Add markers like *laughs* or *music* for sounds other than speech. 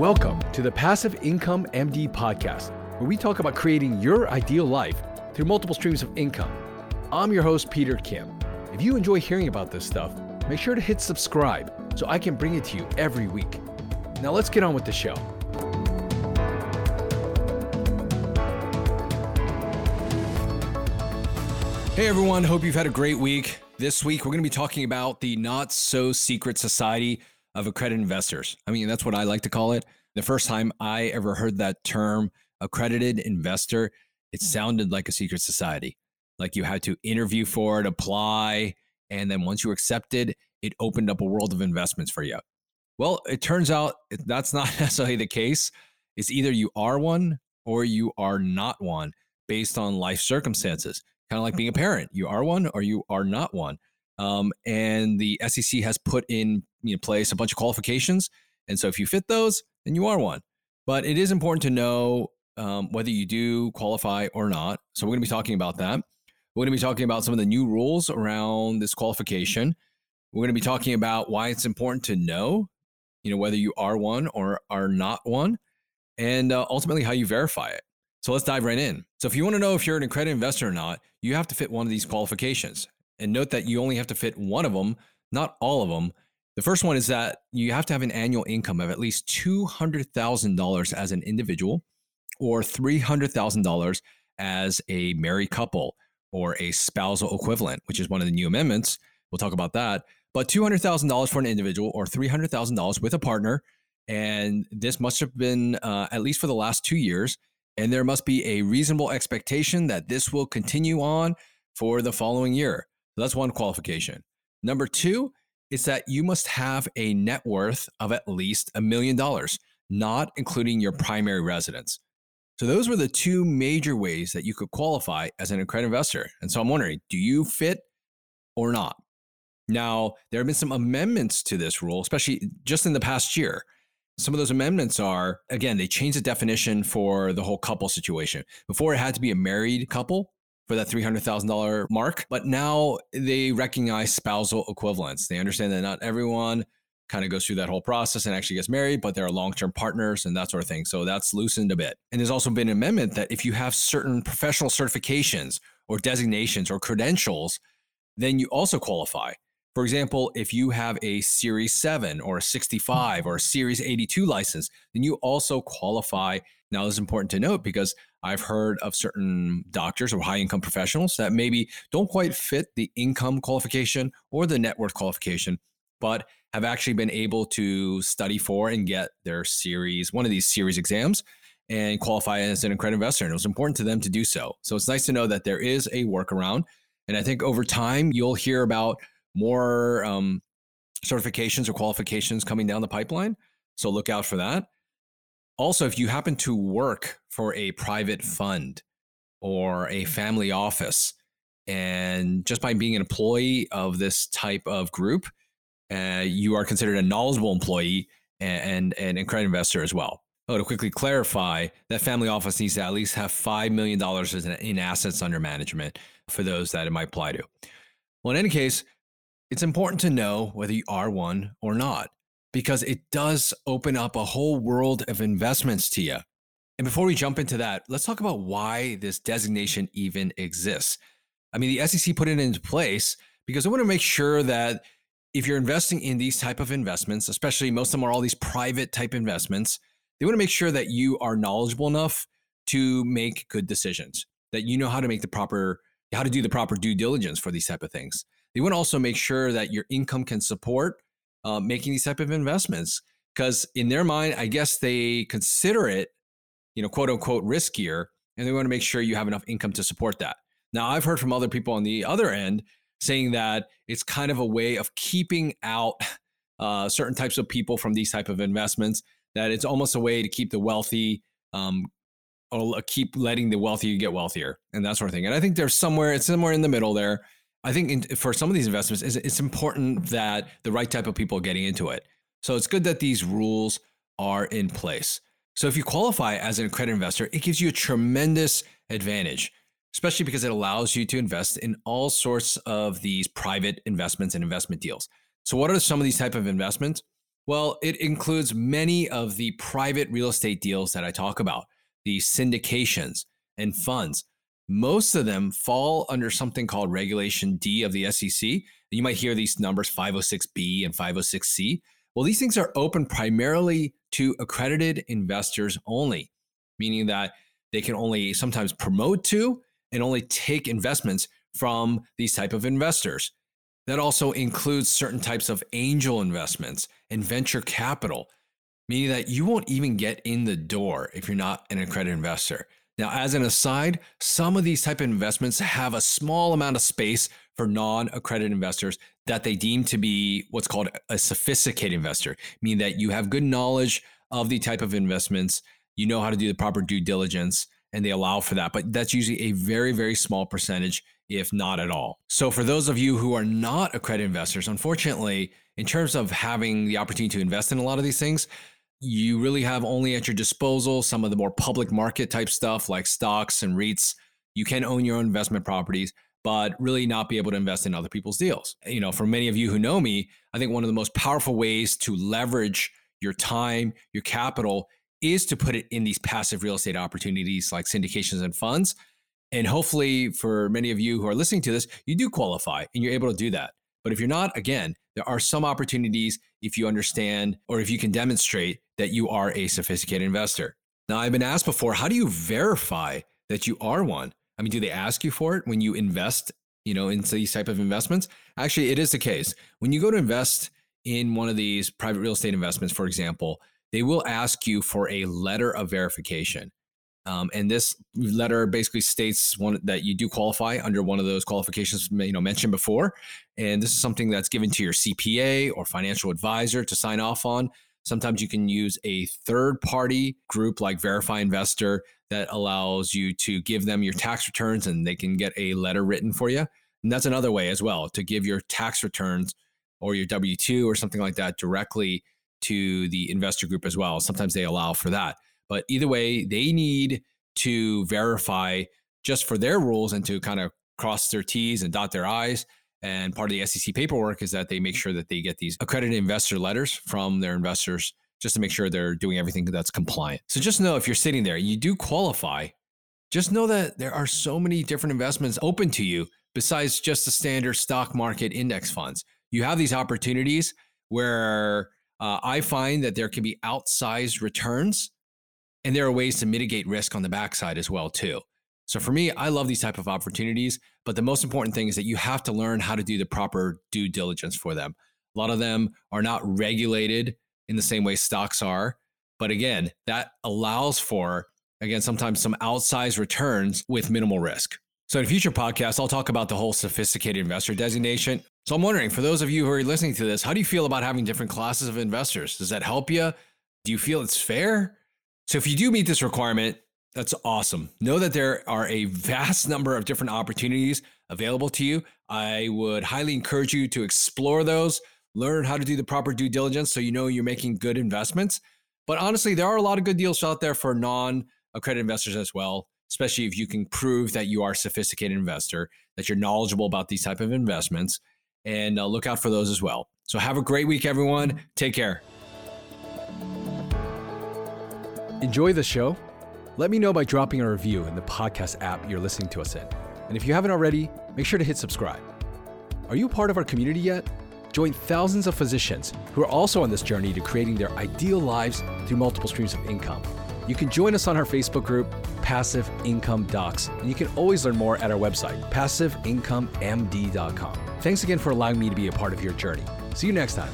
Welcome to the Passive Income MD podcast, where we talk about creating your ideal life through multiple streams of income. I'm your host, Peter Kim. If you enjoy hearing about this stuff, make sure to hit subscribe so I can bring it to you every week. Now let's get on with the show. Hey everyone, hope you've had a great week. This week we're going to be talking about the not so secret society of accredited investors. I mean, that's what I like to call it. The first time I ever heard that term, accredited investor, it sounded like a secret society. Like you had to interview for it, apply, and then once you accepted, it opened up a world of investments for you. Well, it turns out that's not *laughs* necessarily the case. It's either you are one or you are not one based on life circumstances. Kind of like being a parent. You are one or you are not one. Um, and the SEC has put in you know, place a bunch of qualifications. And so if you fit those, then you are one. But it is important to know um, whether you do qualify or not. So we're going to be talking about that. We're going to be talking about some of the new rules around this qualification. We're going to be talking about why it's important to know, you know, whether you are one or are not one, and uh, ultimately how you verify it. So let's dive right in. So if you want to know if you're an accredited investor or not, you have to fit one of these qualifications. And note that you only have to fit one of them, not all of them. The first one is that you have to have an annual income of at least $200,000 as an individual or $300,000 as a married couple or a spousal equivalent, which is one of the new amendments. We'll talk about that. But $200,000 for an individual or $300,000 with a partner. And this must have been uh, at least for the last two years. And there must be a reasonable expectation that this will continue on for the following year. So that's one qualification. Number two is that you must have a net worth of at least a million dollars, not including your primary residence. So those were the two major ways that you could qualify as an accredited investor. And so I'm wondering, do you fit or not? Now, there have been some amendments to this rule, especially just in the past year. Some of those amendments are, again, they changed the definition for the whole couple situation. Before, it had to be a married couple for that $300,000 mark. But now they recognize spousal equivalents. They understand that not everyone kind of goes through that whole process and actually gets married, but there are long term partners and that sort of thing. So that's loosened a bit. And there's also been an amendment that if you have certain professional certifications or designations or credentials, then you also qualify. For example, if you have a Series 7 or a 65 or a Series 82 license, then you also qualify. Now, this is important to note because I've heard of certain doctors or high income professionals that maybe don't quite fit the income qualification or the net worth qualification, but have actually been able to study for and get their series, one of these series exams, and qualify as an accredited investor. And it was important to them to do so. So it's nice to know that there is a workaround. And I think over time, you'll hear about more um, certifications or qualifications coming down the pipeline. So look out for that. Also, if you happen to work for a private fund or a family office, and just by being an employee of this type of group, uh, you are considered a knowledgeable employee and, and, an accredited investor as well. Oh, to quickly clarify, that family office needs to at least have $5 million in assets under management for those that it might apply to. Well, in any case, it's important to know whether you are one or not because it does open up a whole world of investments to you. And before we jump into that, let's talk about why this designation even exists. I mean, the SEC put it into place because they want to make sure that if you're investing in these type of investments, especially most of them are all these private type investments, they want to make sure that you are knowledgeable enough to make good decisions, that you know how to make the proper how to do the proper due diligence for these type of things. They want to also make sure that your income can support uh, making these type of investments because in their mind, I guess they consider it, you know, quote unquote riskier, and they want to make sure you have enough income to support that. Now, I've heard from other people on the other end saying that it's kind of a way of keeping out *laughs* uh, certain types of people from these type of investments. That it's almost a way to keep the wealthy, um, or keep letting the wealthy get wealthier, and that sort of thing. And I think there's somewhere it's somewhere in the middle there. I think in, for some of these investments, it's, it's important that the right type of people are getting into it. So it's good that these rules are in place. So if you qualify as an accredited investor, it gives you a tremendous advantage, especially because it allows you to invest in all sorts of these private investments and investment deals. So what are some of these type of investments? Well, it includes many of the private real estate deals that I talk about, the syndications and funds. Most of them fall under something called Regulation D of the SEC. You might hear these numbers 506B and 506C. Well, these things are open primarily to accredited investors only, meaning that they can only sometimes promote to and only take investments from these type of investors. That also includes certain types of angel investments and venture capital, meaning that you won't even get in the door if you're not an accredited investor. Now, as an aside, some of these type of investments have a small amount of space for non-accredited investors that they deem to be what's called a sophisticated investor, meaning that you have good knowledge of the type of investments, you know how to do the proper due diligence, and they allow for that. But that's usually a very, very small percentage, if not at all. So, for those of you who are not accredited investors, unfortunately, in terms of having the opportunity to invest in a lot of these things, you really have only at your disposal some of the more public market type stuff like stocks and REITs. You can own your own investment properties, but really not be able to invest in other people's deals. You know, for many of you who know me, I think one of the most powerful ways to leverage your time, your capital is to put it in these passive real estate opportunities like syndications and funds. And hopefully, for many of you who are listening to this, you do qualify and you're able to do that. But if you're not, again, there are some opportunities if you understand or if you can demonstrate that you are a sophisticated investor. Now, I've been asked before, how do you verify that you are one? I mean, do they ask you for it when you invest, you know, into these type of investments? Actually, it is the case. When you go to invest in one of these private real estate investments, for example, they will ask you for a letter of verification. Um, and this letter basically states one that you do qualify under one of those qualifications you know mentioned before. And this is something that's given to your CPA or financial advisor to sign off on. Sometimes you can use a third party group like Verify Investor that allows you to give them your tax returns and they can get a letter written for you. And that's another way as well to give your tax returns or your W 2 or something like that directly to the investor group as well. Sometimes they allow for that. But either way, they need to verify just for their rules and to kind of cross their T's and dot their I's. And part of the SEC paperwork is that they make sure that they get these accredited investor letters from their investors just to make sure they're doing everything that's compliant. So just know if you're sitting there, you do qualify, just know that there are so many different investments open to you besides just the standard stock market index funds. You have these opportunities where uh, I find that there can be outsized returns, and there are ways to mitigate risk on the backside as well too. So for me, I love these type of opportunities, but the most important thing is that you have to learn how to do the proper due diligence for them. A lot of them are not regulated in the same way stocks are, but again, that allows for again sometimes some outsized returns with minimal risk. So in future podcasts, I'll talk about the whole sophisticated investor designation. So I'm wondering, for those of you who are listening to this, how do you feel about having different classes of investors? Does that help you? Do you feel it's fair? So if you do meet this requirement, that's awesome. Know that there are a vast number of different opportunities available to you. I would highly encourage you to explore those, learn how to do the proper due diligence so you know you're making good investments. But honestly, there are a lot of good deals out there for non accredited investors as well especially if you can prove that you are a sophisticated investor, that you're knowledgeable about these type of investments, and uh, look out for those as well. So have a great week, everyone. Take care. Enjoy the show? Let me know by dropping a review in the podcast app you're listening to us in. And if you haven't already, make sure to hit subscribe. Are you part of our community yet? Join thousands of physicians who are also on this journey to creating their ideal lives through multiple streams of income. You can join us on our Facebook group, Passive Income Docs, and you can always learn more at our website, passiveincomemd.com. Thanks again for allowing me to be a part of your journey. See you next time.